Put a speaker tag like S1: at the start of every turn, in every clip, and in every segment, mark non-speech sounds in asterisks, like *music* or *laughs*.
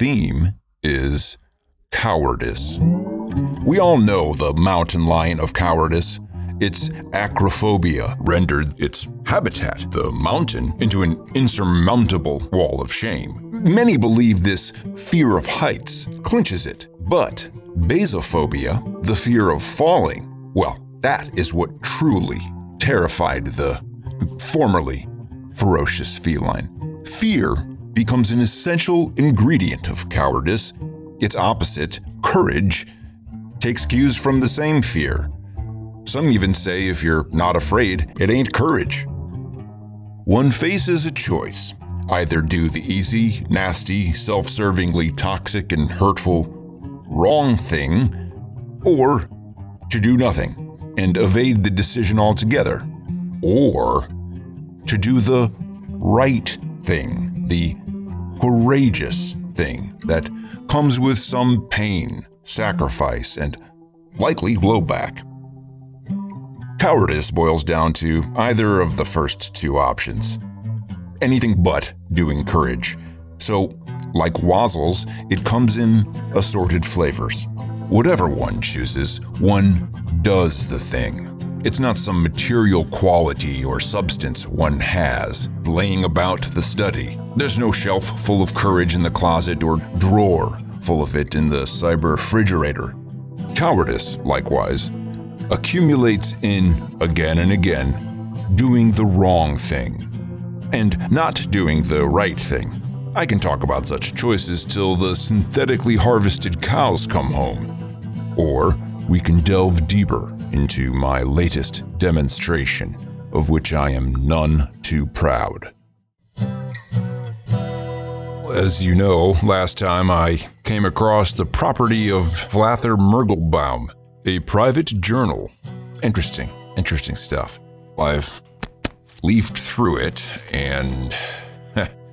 S1: theme is cowardice. We all know the mountain lion of cowardice. It's acrophobia rendered its habitat, the mountain, into an insurmountable wall of shame. Many believe this fear of heights clinches it, but basophobia, the fear of falling, well, that is what truly terrified the formerly ferocious feline. Fear becomes an essential ingredient of cowardice. Its opposite, courage, takes cues from the same fear. Some even say if you're not afraid, it ain't courage. One faces a choice either do the easy, nasty, self servingly toxic and hurtful wrong thing, or to do nothing and evade the decision altogether, or to do the right thing, the courageous thing that comes with some pain, sacrifice, and likely blowback. Cowardice boils down to either of the first two options. Anything but doing courage. So, like Wazzles, it comes in assorted flavors. Whatever one chooses, one does the thing. It's not some material quality or substance one has laying about the study. There's no shelf full of courage in the closet or drawer full of it in the cyber refrigerator. Cowardice, likewise, accumulates in again and again doing the wrong thing and not doing the right thing. I can talk about such choices till the synthetically harvested cows come home. Or we can delve deeper into my latest demonstration, of which I am none too proud. As you know, last time I came across the property of Vlather Mergelbaum, a private journal. Interesting, interesting stuff. I've leafed through it, and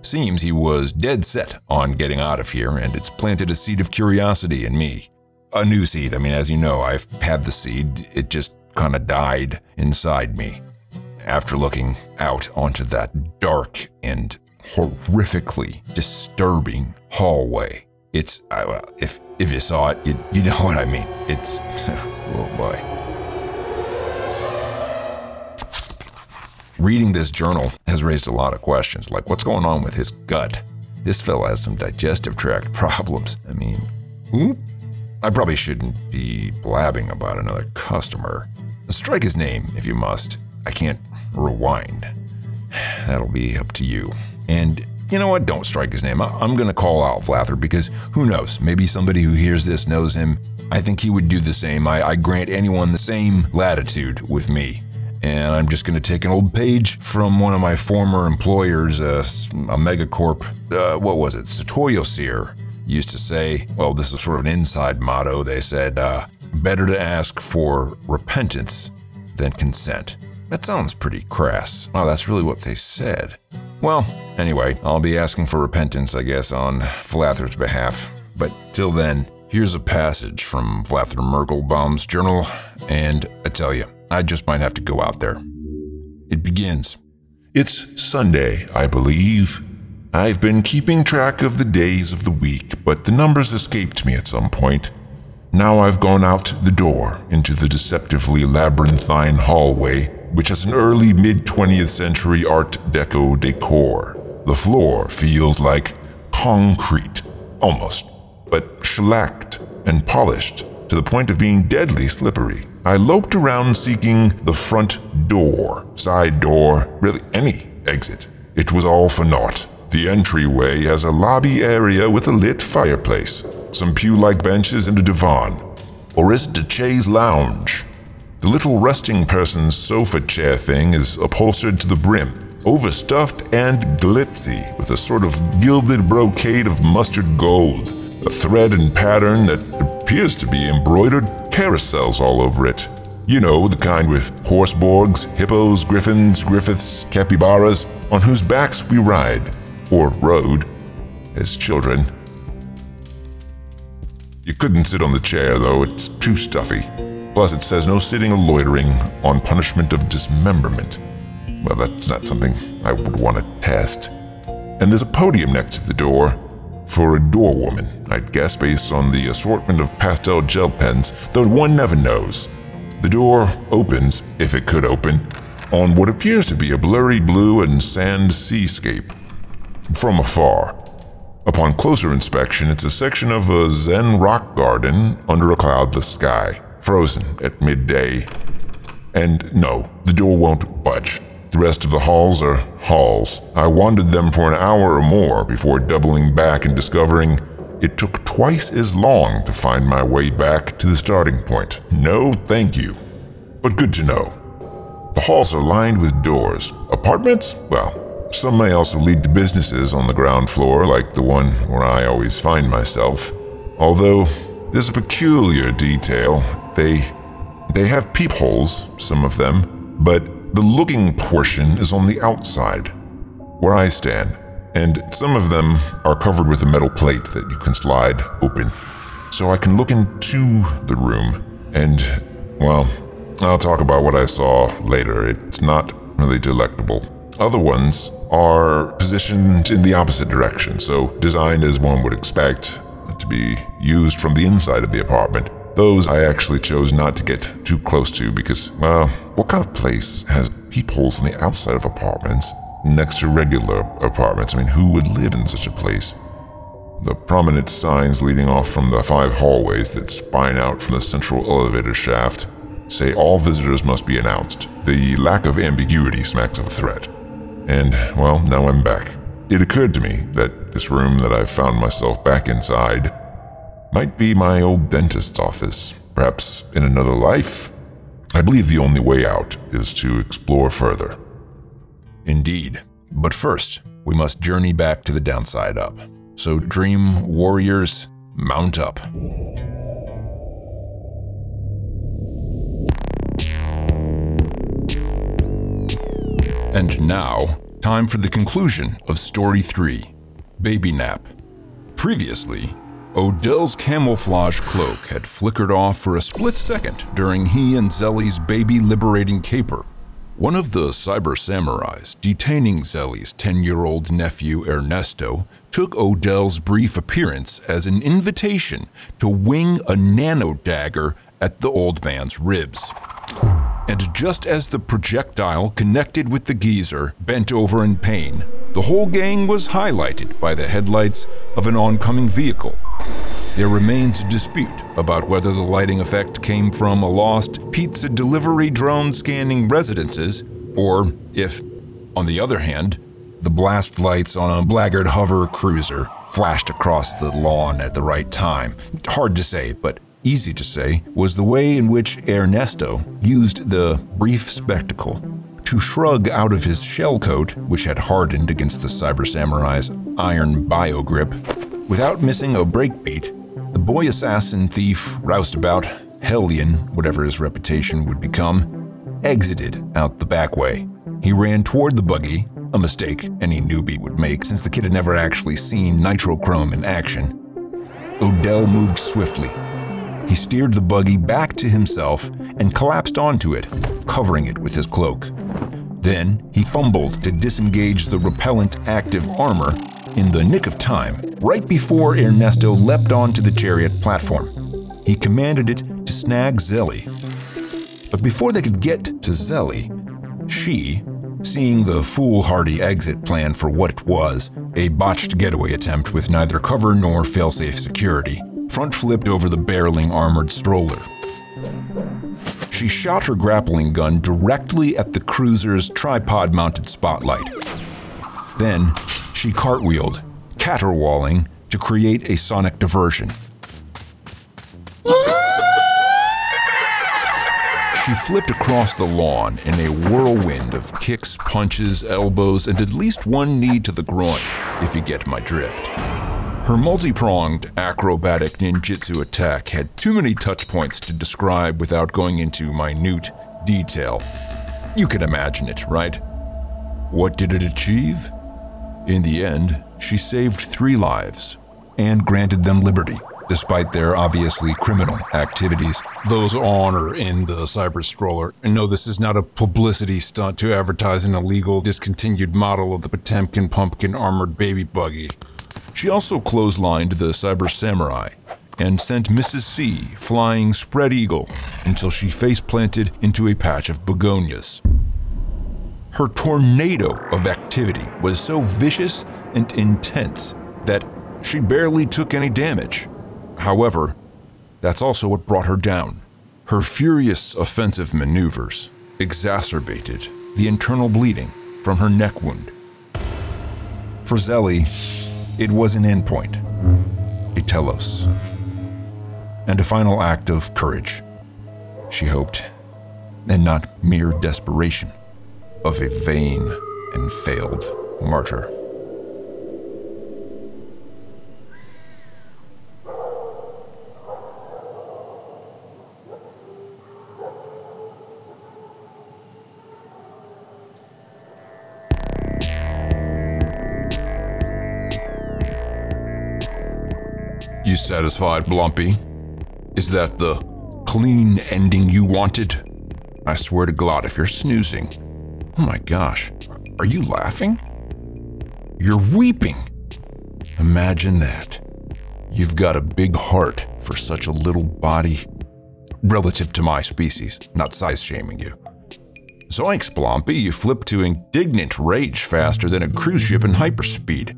S1: seems he was dead set on getting out of here, and it's planted a seed of curiosity in me. A new seed. I mean, as you know, I've had the seed, it just kind of died inside me. After looking out onto that dark and horrifically disturbing hallway, it's well, if if you saw it, you, you know *laughs* what I mean. It's *laughs* oh boy. Reading this journal has raised a lot of questions, like what's going on with his gut? This fellow has some digestive tract *laughs* problems. I mean, whoop. I probably shouldn't be blabbing about another customer. Strike his name if you must. I can't rewind. That'll be up to you. And you know what? Don't strike his name. I'm going to call out Flather because who knows? Maybe somebody who hears this knows him. I think he would do the same. I, I grant anyone the same latitude with me. And I'm just going to take an old page from one of my former employers, uh, a megacorp. Uh, what was it? Satoyosir used to say, well, this is sort of an inside motto. They said, uh, better to ask for repentance than consent. That sounds pretty crass. Wow, that's really what they said. Well, anyway, I'll be asking for repentance, I guess, on Vlather's behalf. But till then, here's a passage from Vlather Mergelbaum's journal, and I tell you, I just might have to go out there. It begins.
S2: It's Sunday, I believe. I've been keeping track of the days of the week, but the numbers escaped me at some point. Now I've gone out the door into the deceptively labyrinthine hallway, which has an early mid 20th century Art Deco decor. The floor feels like concrete, almost, but shellacked and polished to the point of being deadly slippery. I loped around seeking the front door, side door, really any exit. It was all for naught. The entryway has a lobby area with a lit fireplace, some pew like benches, and a divan. Or is it a chaise lounge? The little resting person's sofa chair thing is upholstered to the brim, overstuffed and glitzy with a sort of gilded brocade of mustard gold, a thread and pattern that appears to be embroidered carousels all over it. You know, the kind with horseborgs, hippos, griffins, griffiths, capybaras, on whose backs we ride, or rode, as children. You couldn't sit on the chair, though, it's too stuffy. Plus, it says no sitting or loitering on punishment of dismemberment. Well, that's not something I would want to test. And there's a podium next to the door, for a door woman, I'd guess based on the assortment of pastel gel pens, though one never knows. The door opens, if it could open, on what appears to be a blurry blue and sand seascape. From afar, upon closer inspection, it's a section of a Zen rock garden under a cloudless sky, frozen at midday. And no, the door won't budge. The rest of the halls are halls. I wandered them for an hour or more before doubling back and discovering it took twice as long to find my way back to the starting point. No, thank you. But good to know. The halls are lined with doors. Apartments? Well, some may also lead to businesses on the ground floor, like the one where I always find myself. Although, there's a peculiar detail. They. they have peepholes, some of them, but the looking portion is on the outside, where I stand, and some of them are covered with a metal plate that you can slide open. So I can look into the room, and, well, I'll talk about what I saw later. It's not really delectable. Other ones are positioned in the opposite direction, so designed as one would expect to be used from the inside of the apartment. Those I actually chose not to get too close to because, well, what kind of place has peepholes on the outside of apartments next to regular apartments? I mean, who would live in such a place? The prominent signs leading off from the five hallways that spine out from the central elevator shaft say all visitors must be announced. The lack of ambiguity smacks of a threat. And, well, now I'm back. It occurred to me that this room that I found myself back inside might be my old dentist's office, perhaps in another life. I believe the only way out is to explore further.
S1: Indeed. But first, we must journey back to the downside up. So, Dream Warriors, mount up. And now, time for the conclusion of Story 3 Baby Nap. Previously, Odell's camouflage cloak had flickered off for a split second during he and Zellie's baby liberating caper. One of the cyber samurais detaining Zellie's 10 year old nephew Ernesto took Odell's brief appearance as an invitation to wing a nano dagger at the old man's ribs and just as the projectile connected with the geezer bent over in pain, the whole gang was highlighted by the headlights of an oncoming vehicle. There remains a dispute about whether the lighting effect came from a lost pizza delivery drone scanning residences, or if, on the other hand, the blast lights on a blackguard hover cruiser flashed across the lawn at the right time. Hard to say, but easy to say, was the way in which Ernesto used the brief spectacle to shrug out of his shell coat, which had hardened against the Cyber Samurai's iron bio grip. Without missing a breakbeat, the boy assassin thief, roustabout, hellion, whatever his reputation would become, exited out the back way. He ran toward the buggy, a mistake any newbie would make since the kid had never actually seen nitrochrome in action. Odell moved swiftly, he steered the buggy back to himself and collapsed onto it, covering it with his cloak. Then he fumbled to disengage the repellent active armor in the nick of time, right before Ernesto leapt onto the chariot platform. He commanded it to snag Zellie. But before they could get to Zellie, she, seeing the foolhardy exit plan for what it was, a botched getaway attempt with neither cover nor failsafe security, front flipped over the barreling armored stroller. She shot her grappling gun directly at the cruiser's tripod mounted spotlight. Then, she cartwheeled, caterwauling, to create a sonic diversion. She flipped across the lawn in a whirlwind of kicks, punches, elbows, and at least one knee to the groin, if you get my drift. Her multi pronged acrobatic ninjutsu attack had too many touch points to describe without going into minute detail. You can imagine it, right? What did it achieve? In the end, she saved three lives and granted them liberty, despite their obviously criminal activities. Those on or in the cyber stroller. And no, this is not a publicity stunt to advertise an illegal, discontinued model of the Potemkin pumpkin armored baby buggy. She also clotheslined the Cyber Samurai and sent Mrs. C flying spread eagle until she face planted into a patch of begonias. Her tornado of activity was so vicious and intense that she barely took any damage. However, that's also what brought her down. Her furious offensive maneuvers exacerbated the internal bleeding from her neck wound. For Zellie, it was an endpoint, a telos, and a final act of courage, she hoped, and not mere desperation of a vain and failed martyr. Satisfied, Blumpy? Is that the clean ending you wanted? I swear to God, if you're snoozing. Oh my gosh, are you laughing? You're weeping. Imagine that. You've got a big heart for such a little body. Relative to my species, not size shaming you. Zoinks, Blompy, you flip to indignant rage faster than a cruise ship in hyperspeed.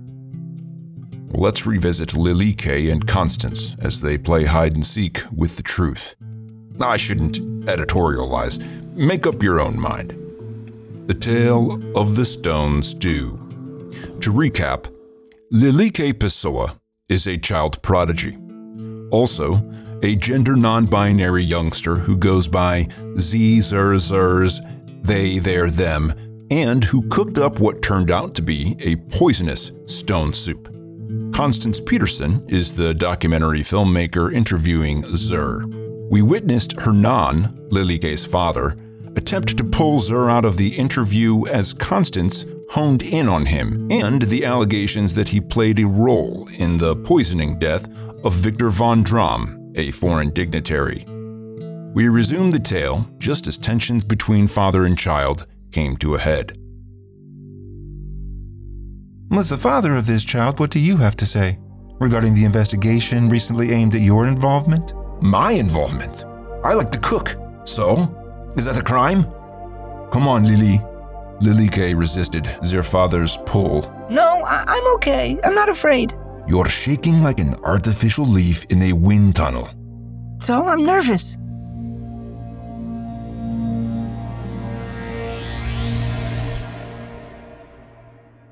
S1: Let's revisit Lilike and Constance as they play hide and seek with the truth. I shouldn't editorialize. Make up your own mind. The Tale of the Stone Stew. To recap, Lilike Pessoa is a child prodigy. Also, a gender non binary youngster who goes by Z, Zer, Zers, they, their, them, and who cooked up what turned out to be a poisonous stone soup. Constance Peterson is the documentary filmmaker interviewing Zer. We witnessed Hernan, Lilike's father, attempt to pull Zer out of the interview as Constance honed in on him and the allegations that he played a role in the poisoning death of Victor von Dram, a foreign dignitary. We resumed the tale just as tensions between father and child came to a head.
S3: As the father of this child, what do you have to say regarding the investigation recently aimed at your involvement?
S1: My involvement? I like to cook. So? Is that a crime? Come on, Lily. Lilike resisted their father's pull.
S4: No, I- I'm okay. I'm not afraid.
S1: You're shaking like an artificial leaf in a wind tunnel.
S4: So I'm nervous.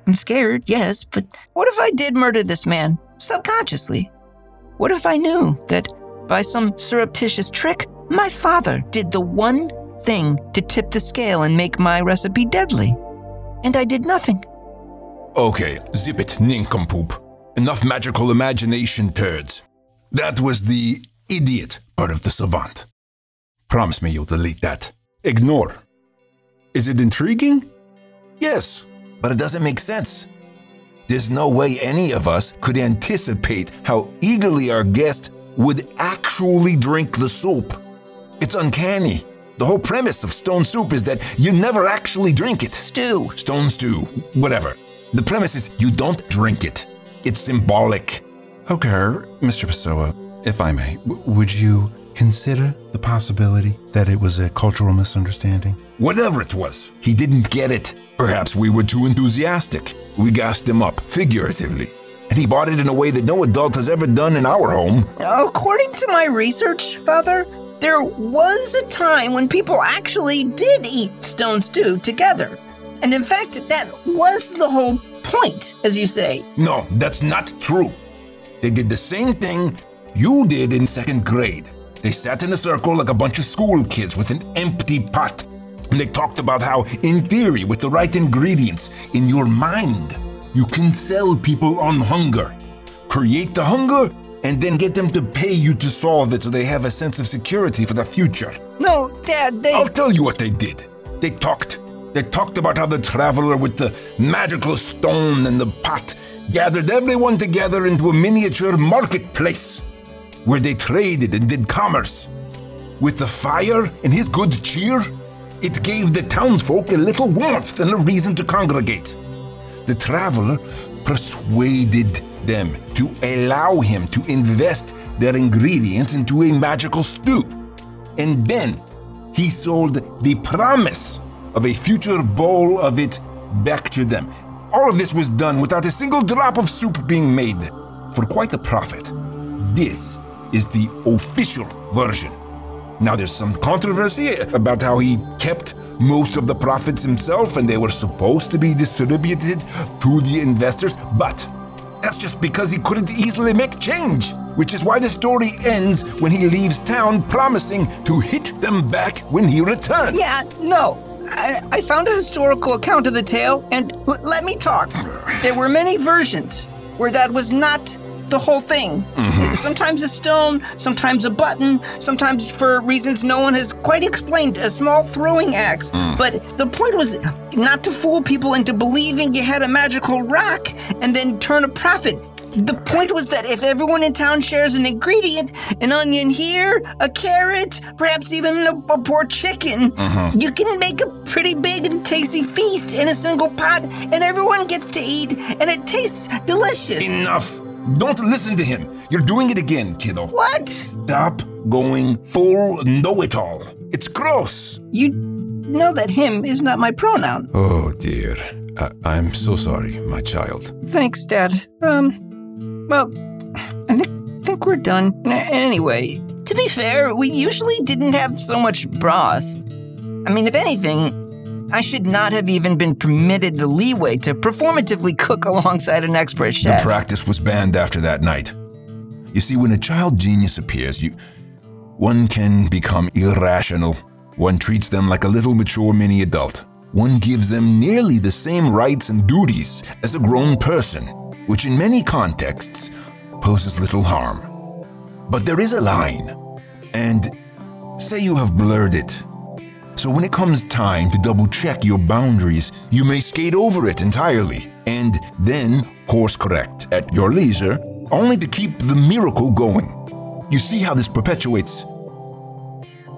S4: I'm scared, yes, but what if I did murder this man subconsciously? What if I knew that by some surreptitious trick, my father did the one thing to tip the scale and make my recipe deadly? And I did nothing.
S1: Okay, zip it, nincompoop. Enough magical imagination, turds. That was the idiot part of the savant. Promise me you'll delete that. Ignore. Is it intriguing? Yes, but it doesn't make sense. There's no way any of us could anticipate how eagerly our guest would actually drink the soup. It's uncanny. The whole premise of stone soup is that you never actually drink it.
S4: Stew.
S1: Stone stew, whatever. The premise is you don't drink it. It's symbolic.
S3: Okay, Mr. Pessoa, if I may, w- would you consider the possibility that it was a cultural misunderstanding?
S1: Whatever it was, he didn't get it. Perhaps we were too enthusiastic. We gassed him up, figuratively. And he bought it in a way that no adult has ever done in our home.
S4: According to my research, Father, there was a time when people actually did eat stone stew together. And in fact, that was the whole point, as you say.
S1: No, that's not true. They did the same thing you did in second grade. They sat in a circle like a bunch of school kids with an empty pot. And they talked about how, in theory, with the right ingredients, in your mind, you can sell people on hunger. Create the hunger, and then get them to pay you to solve it so they have a sense of security for the future.
S4: No, Dad, they.
S1: I'll tell you what they did. They talked. They talked about how the traveler with the magical stone and the pot gathered everyone together into a miniature marketplace where they traded and did commerce. With the fire and his good cheer, it gave the townsfolk a little warmth and a reason to congregate. The traveler persuaded them to allow him to invest their ingredients into a magical stew. And then he sold the promise of a future bowl of it back to them. All of this was done without a single drop of soup being made for quite a profit. This is the official version. Now, there's some controversy about how he kept most of the profits himself and they were supposed to be distributed to the investors, but that's just because he couldn't easily make change, which is why the story ends when he leaves town promising to hit them back when he returns.
S4: Yeah, no. I, I found a historical account of the tale, and l- let me talk. There were many versions where that was not the whole thing. Mm-hmm. Sometimes a stone, sometimes a button, sometimes for reasons no one has quite explained, a small throwing axe. Mm. But the point was not to fool people into believing you had a magical rock and then turn a profit. The point was that if everyone in town shares an ingredient, an onion here, a carrot, perhaps even a, a poor chicken, mm-hmm. you can make a pretty big and tasty feast in a single pot, and everyone gets to eat, and it tastes delicious.
S1: Enough. Don't listen to him. You're doing it again, kiddo.
S4: what?
S1: Stop going full know it all. It's gross.
S4: You know that him is not my pronoun.
S5: Oh dear. I- I'm so sorry, my child.
S4: Thanks, Dad. Um, well, I think think we're done. Anyway, to be fair, we usually didn't have so much broth. I mean, if anything, I should not have even been permitted the leeway to performatively cook alongside an expert chef.
S1: The practice was banned after that night. You see, when a child genius appears, you one can become irrational. One treats them like a little mature mini adult. One gives them nearly the same rights and duties as a grown person, which in many contexts poses little harm. But there is a line, and say you have blurred it. So when it comes time to double check your boundaries, you may skate over it entirely and then course correct at your leisure, only to keep the miracle going. You see how this perpetuates.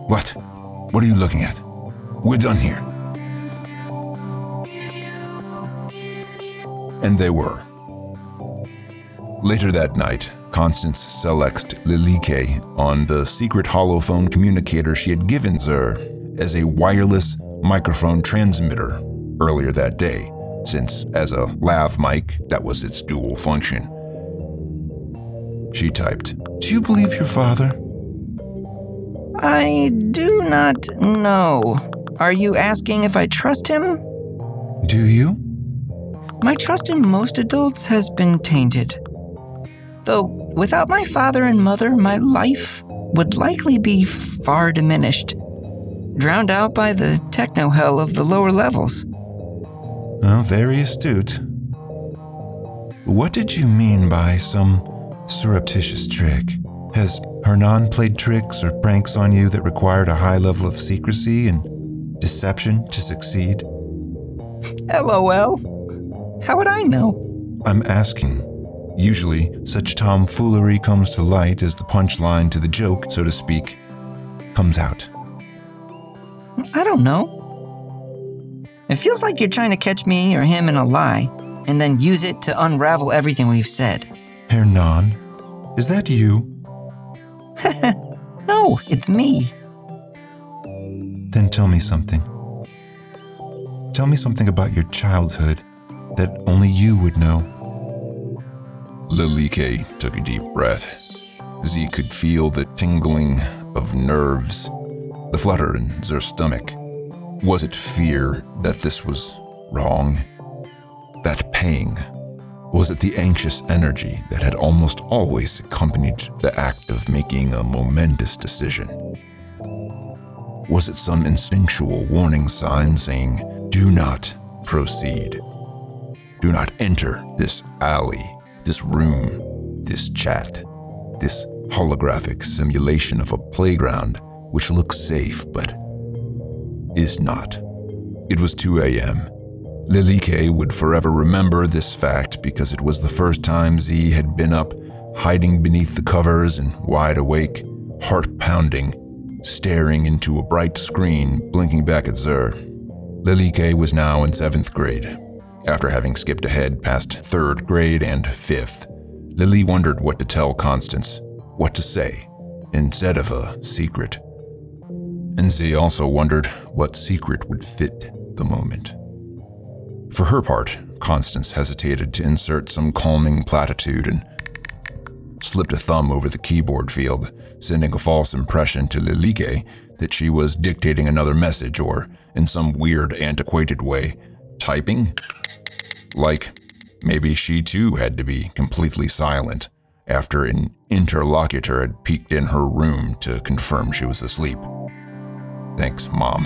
S1: What? What are you looking at? We're done here. And they were. Later that night, Constance selexed Lilike on the secret holophone communicator she had given Zer as a wireless microphone transmitter earlier that day, since as a lav mic, that was its dual function. She typed, Do you believe your father?
S4: I do not know. Are you asking if I trust him?
S6: Do you?
S4: My trust in most adults has been tainted. Though, without my father and mother, my life would likely be far diminished, drowned out by the techno hell of the lower levels.
S6: Well, very astute. What did you mean by some surreptitious trick? Has Hernan played tricks or pranks on you that required a high level of secrecy and deception to succeed?
S4: LOL. How would I know?
S6: I'm asking. Usually, such tomfoolery comes to light as the punchline to the joke, so to speak, comes out.
S4: I don't know. It feels like you're trying to catch me or him in a lie, and then use it to unravel everything we've said.
S6: Hernan, is that you? *laughs*
S4: No, it's me.
S6: Then tell me something. Tell me something about your childhood that only you would know.
S5: Lilike took a deep breath. Z could feel the tingling of nerves, the flutter in Zer's stomach. Was it fear that this was wrong? That pang? Was it the anxious energy that had almost always accompanied the act of making a momentous decision? Was it some instinctual warning sign saying, do not proceed? Do not enter this alley, this room, this chat, this holographic simulation of a playground which looks safe but is not. It was 2 a.m. Lilike would forever remember this fact because it was the first time Z had been up, hiding beneath the covers and wide awake, heart pounding, staring into a bright screen blinking back at Zer. Lilike was now in seventh grade.
S1: After having skipped ahead past third grade and fifth, Lily wondered what to tell Constance, what to say, instead of a secret. And Z also wondered what secret would fit the moment. For her part, Constance hesitated to insert some calming platitude and slipped a thumb over the keyboard field, sending a false impression to Lilike that she was dictating another message or, in some weird, antiquated way, typing. Like, maybe she too had to be completely silent after an interlocutor had peeked in her room to confirm she was asleep. Thanks, Mom.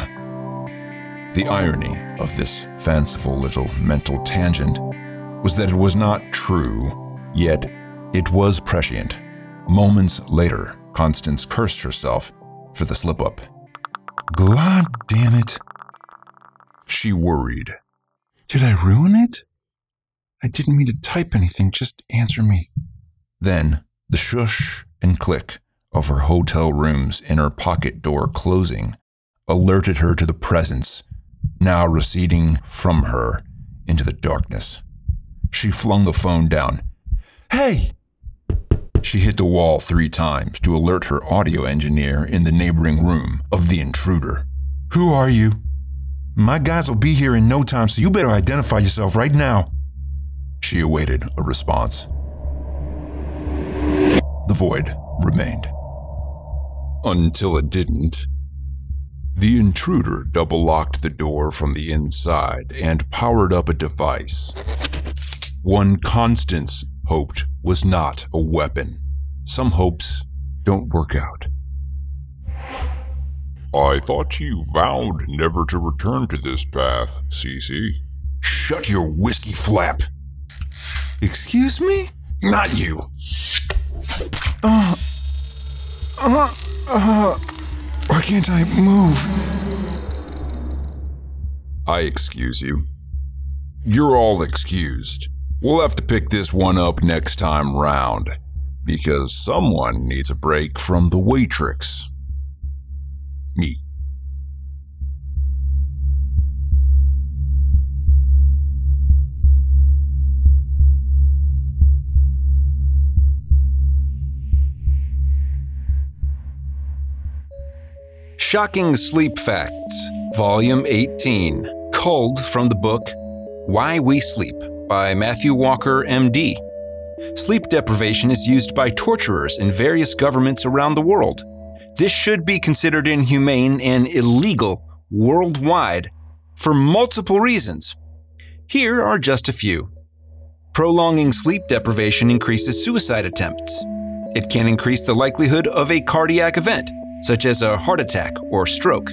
S1: The irony of this fanciful little mental tangent was that it was not true, yet it was prescient. Moments later, Constance cursed herself for the slip up.
S7: God damn it.
S1: She worried.
S7: Did I ruin it? I didn't mean to type anything, just answer me.
S1: Then, the shush and click of her hotel room's inner pocket door closing alerted her to the presence now receding from her into the darkness. She flung the phone down. Hey! She hit the wall three times to alert her audio engineer in the neighboring room of the intruder.
S7: Who are you? My guys will be here in no time, so you better identify yourself right now.
S1: She awaited a response. The void remained. Until it didn't. The intruder double locked the door from the inside and powered up a device. One Constance hoped was not a weapon. Some hopes don't work out.
S8: I thought you vowed never to return to this path, Cece.
S1: Shut your whiskey flap!
S7: Excuse me?
S1: Not you!
S7: Uh, uh, uh, why can't I move?
S1: I excuse you. You're all excused. We'll have to pick this one up next time round, because someone needs a break from the Waitrix. Me. Shocking Sleep Facts, Volume 18, culled from the book Why We Sleep by Matthew Walker, MD. Sleep deprivation is used by torturers in various governments around the world. This should be considered inhumane and illegal worldwide for multiple reasons. Here are just a few. Prolonging sleep deprivation increases suicide attempts. It can increase the likelihood of a cardiac event, such as a heart attack or stroke.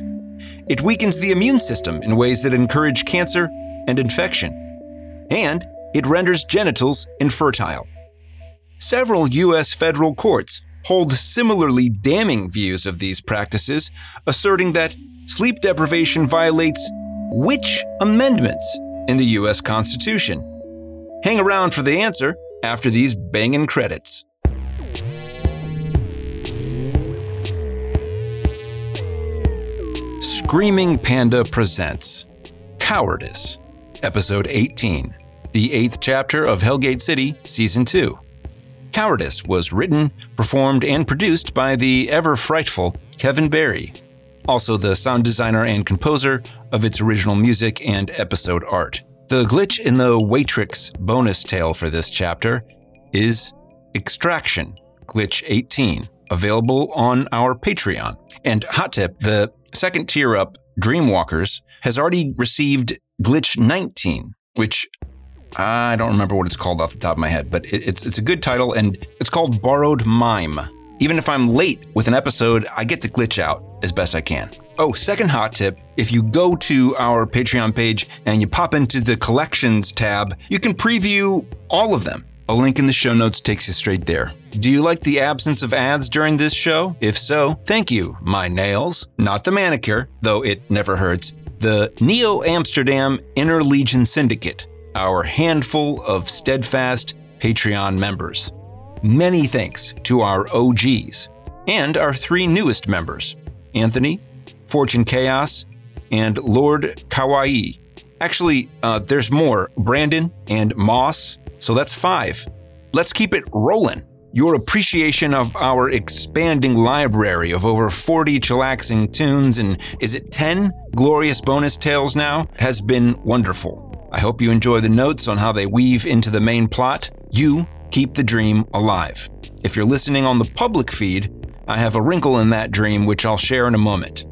S1: It weakens the immune system in ways that encourage cancer and infection. And it renders genitals infertile. Several U.S. federal courts hold similarly damning views of these practices, asserting that sleep deprivation violates which amendments in the U.S. Constitution? Hang around for the answer after these banging credits. Screaming Panda presents Cowardice, Episode 18, the eighth chapter of Hell Gate City, Season 2. Cowardice was written, performed, and produced by the ever frightful Kevin Berrey, also the sound designer and composer of its original music and episode art. The glitch in the Waitrix bonus tale for this chapter is Extraction, Glitch 18, available on our Patreon. And hot tip the second tier up, Dreamwalkers, has already received Glitch 19, which I don't remember what it's called off the top of my head, but it's it's a good title and it's called Borrowed Mime. Even if I'm late with an episode, I get to glitch out as best I can. Oh, second hot tip if you go to our Patreon page and you pop into the collections tab, you can preview all of them. A link in the show notes takes you straight there. Do you like the absence of ads during this show? If so, thank you, my nails, not the manicure, though it never hurts, the Neo Amsterdam Inner Legion Syndicate, our handful of steadfast Patreon members. Many thanks to our OGs and our three newest members Anthony, Fortune Chaos, and Lord Kawaii. Actually, uh, there's more Brandon and Moss, so that's five. Let's keep it rolling. Your appreciation of our expanding library of over 40 chillaxing tunes and is it 10 glorious bonus tales now has been wonderful. I hope you enjoy the notes on how they weave into the main plot. You keep the dream alive. If you're listening on the public feed, I have a wrinkle in that dream which I'll share in a moment.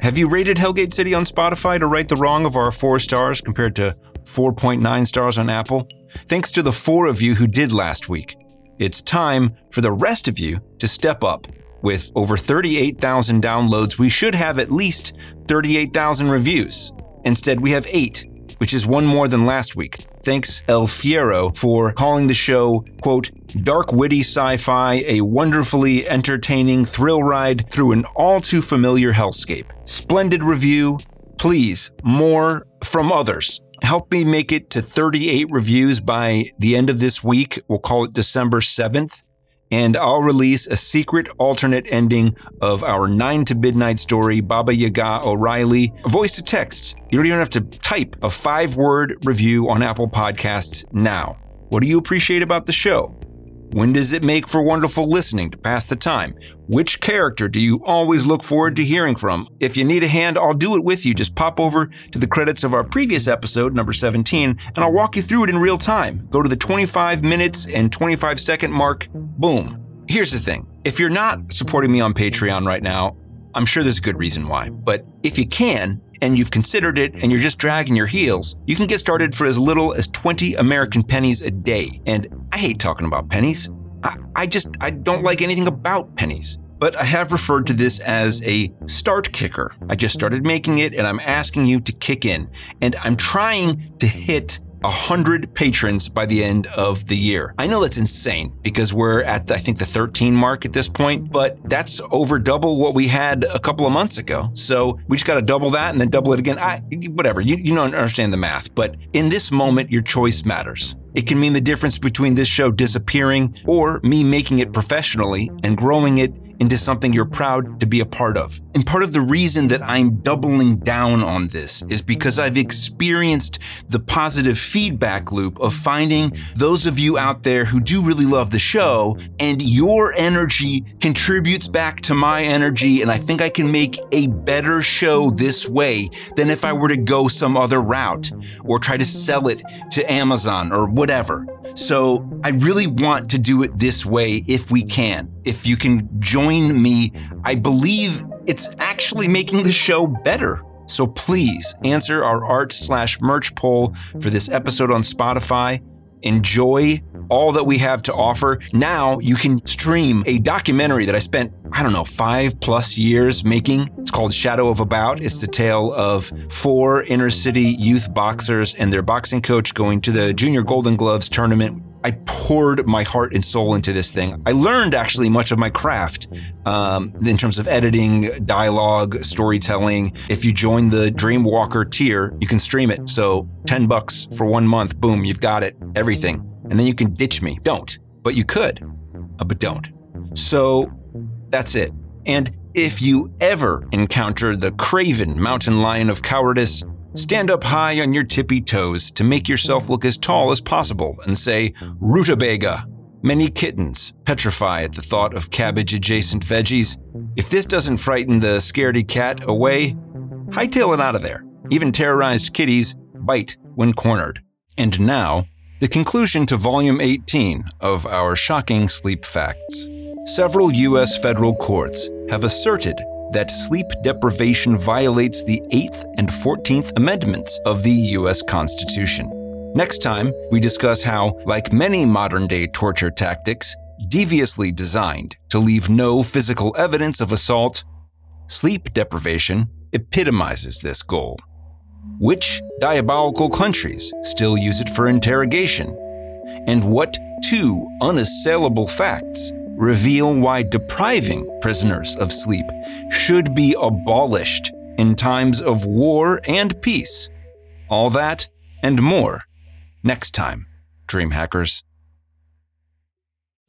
S1: Have you rated Hell Gate City on Spotify to right the wrong of our four stars compared to 4.9 stars on Apple? Thanks to the four of you who did last week. It's time for the rest of you to step up. With over 38,000 downloads, we should have at least 38,000 reviews. Instead, we have eight, which is one more than last week. Thanks, El Fiero, for calling the show, quote, dark, witty sci fi, a wonderfully entertaining thrill ride through an all too familiar hellscape. Splendid review. Please, more from others. Help me make it to 38 reviews by the end of this week. We'll call it December 7th and I'll release a secret alternate ending of our 9 to midnight story, Baba Yaga O'Reilly, a voice to text. You don't even have to type a five word review on Apple Podcasts now. What do you appreciate about the show? When does it make for wonderful listening to pass the time? Which character do you always look forward to hearing from? If you need a hand, I'll do it with you. Just pop over to the credits of our previous episode, number 17, and I'll walk you through it in real time. Go to the 25 minutes and 25 second mark. Boom. Here's the thing if you're not supporting me on Patreon right now, I'm sure there's a good reason why. But if you can, and you've considered it and you're just dragging your heels, you can get started for as little as 20 American pennies a day. And I hate talking about pennies. I, I just, I don't like anything about pennies. But I have referred to this as a start kicker. I just started making it and I'm asking you to kick in. And I'm trying to hit 100 patrons by the end of the year. I know that's insane because we're at, the, I think, the 13 mark at this point, but that's over double what we had a couple of months ago. So we just got to double that and then double it again. I, whatever, you, you don't understand the math, but in this moment, your choice matters. It can mean the difference between this show disappearing or me making it professionally and growing it into something you're proud to be a part of. And part of the reason that I'm doubling down on this is because I've experienced the positive feedback loop of finding those of you out there who do really love the show, and your energy contributes back to my energy. And I think I can make a better show this way than if I were to go some other route or try to sell it to Amazon or whatever. So I really want to do it this way if we can. If you can join me, I believe it's actually making the show better. So please answer our art slash merch poll for this episode on Spotify. Enjoy all that we have to offer. Now you can stream a documentary that I spent, I don't know, five plus years making. It's called Shadow of About. It's the tale of four inner city youth boxers and their boxing coach going to the Junior Golden Gloves tournament I poured my heart and soul into this thing. I learned actually much of my craft um, in terms of editing, dialogue, storytelling. If you join the Dreamwalker tier, you can stream it. So 10 bucks for one month, boom, you've got it, everything. And then you can ditch me. Don't, but you could, uh, but don't. So that's it. And if you ever encounter the craven mountain lion of cowardice, Stand up high on your tippy toes to make yourself look as tall as possible and say, Rutabaga. Many kittens petrify at the thought of cabbage adjacent veggies. If this doesn't frighten the scaredy cat away, hightail it out of there. Even terrorized kitties bite when cornered. And now, the conclusion to Volume 18 of our shocking sleep facts. Several U.S. federal courts have asserted that sleep deprivation violates the 8th and 14th Amendments of the U.S. Constitution. Next time, we discuss how, like many modern day torture tactics, deviously designed to leave no physical evidence of assault, sleep deprivation epitomizes this goal. Which diabolical countries still use it for interrogation? And what two unassailable facts reveal why depriving prisoners of sleep should be abolished in times of war and peace. All that and more next time, Dream Hackers.